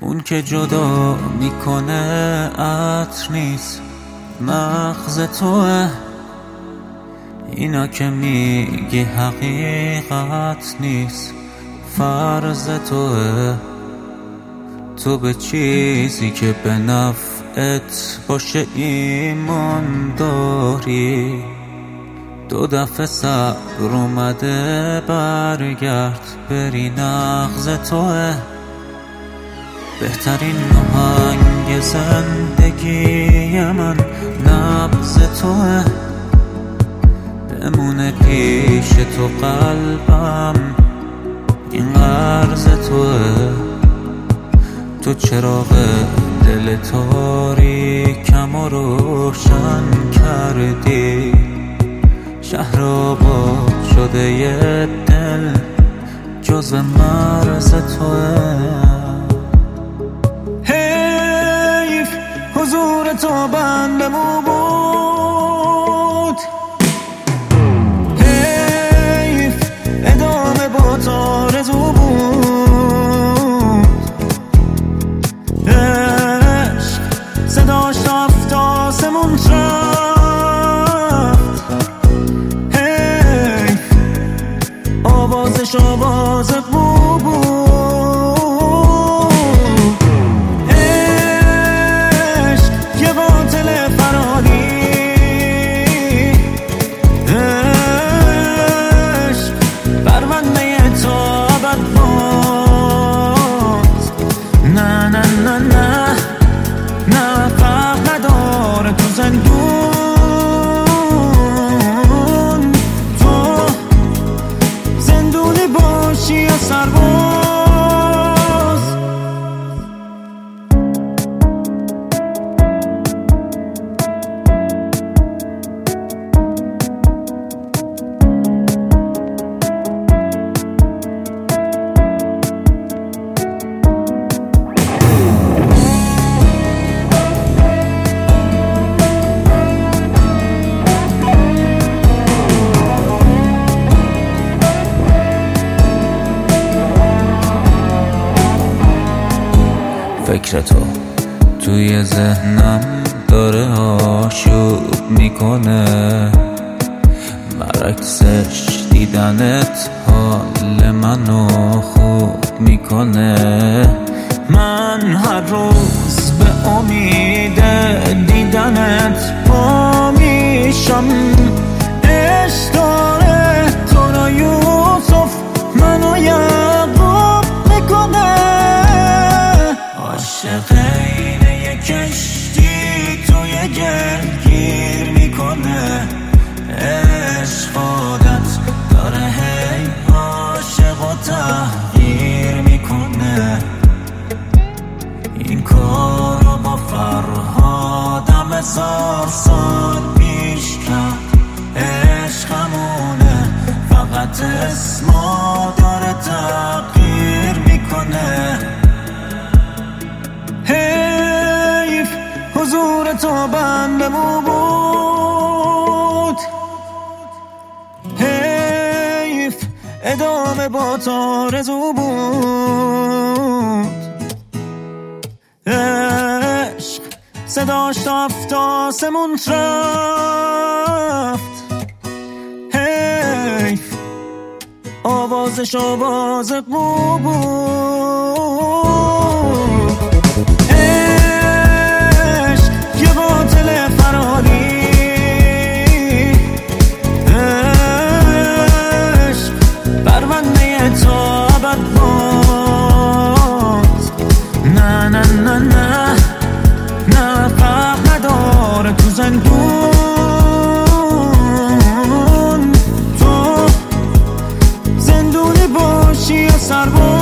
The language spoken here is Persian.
اون که جدا می‌کنه عطر نیست مغز توه. اینا که میگی حقیقت نیست فرض توه. تو به چیزی که به نفعت باشه ایمان داری دو دفعه صبر اومده برگرد بری نغز توه. بهترین نهنگ زندگی من نبز توه. بمونه پیش تو قلبم این قرض توه. تو چراغ دل تاریکم و روشن کردی. شهر آباد شده یه دل جز مرز توه. آواز بو بود. tinha sargão فکر تو. توی ذهنم داره آشوب می‌کنه. برعکسش دیدنت حال منو خوب می‌کنه. من هر روز به امید دیدنت پا میشم. حضور تو بندمو بود حیف ادامه با تارزو بود. عشق صداش رفت آسمون رفت. حیف آوازش آواز قو بود. árbol.